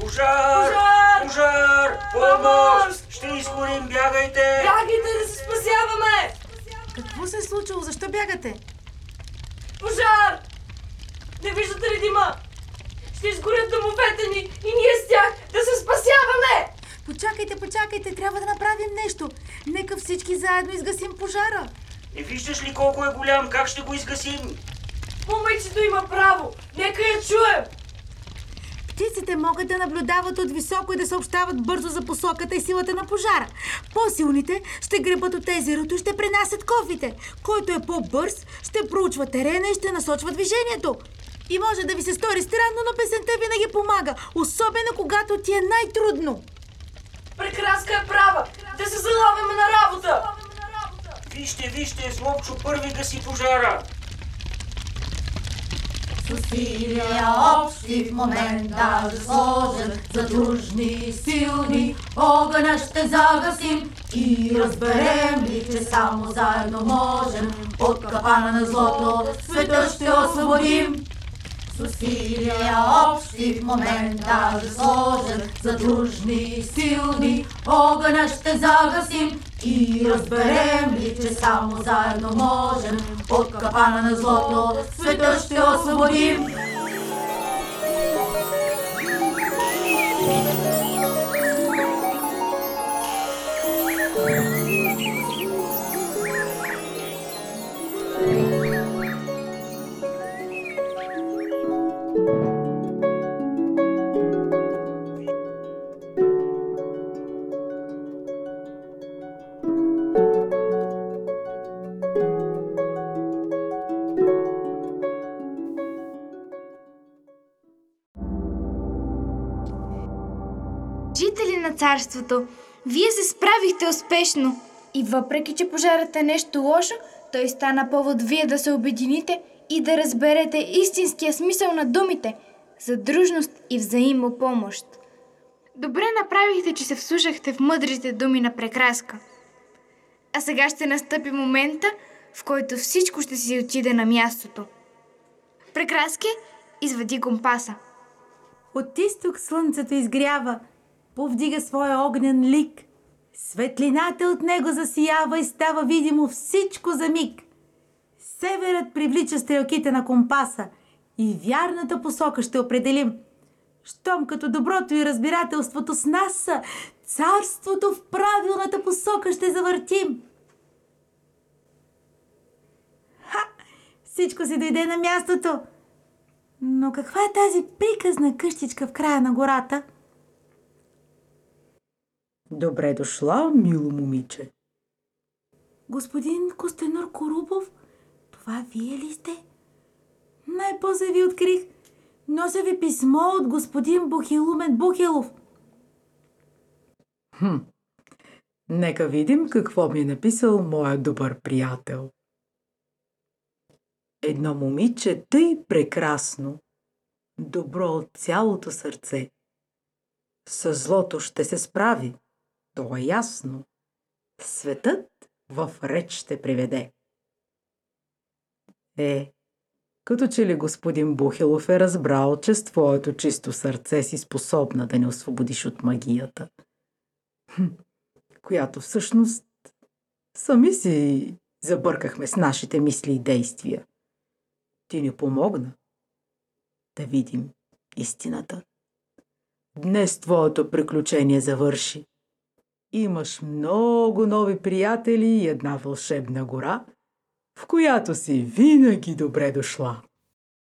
Пожар! Пожар! Пожар! Помощ! Ще изгорим, бягайте! Бягайте да се спасяваме! Какво се е случило? Защо бягате? Пожар! Не виждате ли дима? Ще изгорят домовете ни и ние с тях да се спасяваме! Почакайте, почакайте, трябва да направим нещо. Нека всички заедно изгасим пожара. Не виждаш ли колко е голям? Как ще го изгасим? Момичето има право! Нека я чуем! Птиците могат да наблюдават от високо и да съобщават бързо за посоката и силата на пожара. По-силните ще гребат от езерото и ще пренасят кофите. Който е по-бърз, ще проучва терена и ще насочва движението. И може да ви се стори странно, но песента винаги помага, особено когато ти е най-трудно. Прекраска е права! Да се залавяме на работа! Вижте, вижте, Злобчо първи гаси пожара! С усилия общи в момента да сложим Задружни и силни. Огъня ще загасим И разберем ли, че само заедно можем? От капана на злото света ще освободим. С усилия общи в момента да сложим Задружни и силни. Огъня ще загасим И разберем ли, че само заедно можем? От капана на злото света ще освободим Жители на царството, вие се справихте успешно. И въпреки, че пожарът е нещо лошо, той стана повод вие да се обедините и да разберете истинския смисъл на думите за дружност и взаимопомощ. Добре направихте, че се вслушахте в мъдрите думи на прекраска. А сега ще настъпи момента, в който всичко ще си отиде на мястото. Прекраски, извади компаса. От изток слънцето изгрява, повдига своя огнен лик. Светлината от него засиява и става видимо всичко за миг. Северът привлича стрелките на компаса и вярната посока ще определим. Щом като доброто и разбирателството с нас са, царството в правилната посока ще завъртим. Ха! Всичко си дойде на мястото. Но каква е тази приказна къщичка в края на гората? Добре дошла, мило момиче. Господин Костенор Корубов, това вие ли сте? Най-после ви открих. Нося ви писмо от господин Бухилумен Бухилов. Хм. Нека видим какво ми е написал моя добър приятел. Едно момиче тъй прекрасно, добро от цялото сърце. С злото ще се справи, то е ясно. Светът в реч ще приведе. Е, като че ли господин Бухелов е разбрал, че с твоето чисто сърце си способна да не освободиш от магията, хм, която всъщност сами си забъркахме с нашите мисли и действия. Ти ни помогна да видим истината. Днес твоето приключение завърши. Имаш много нови приятели и една вълшебна гора, в която си винаги добре дошла.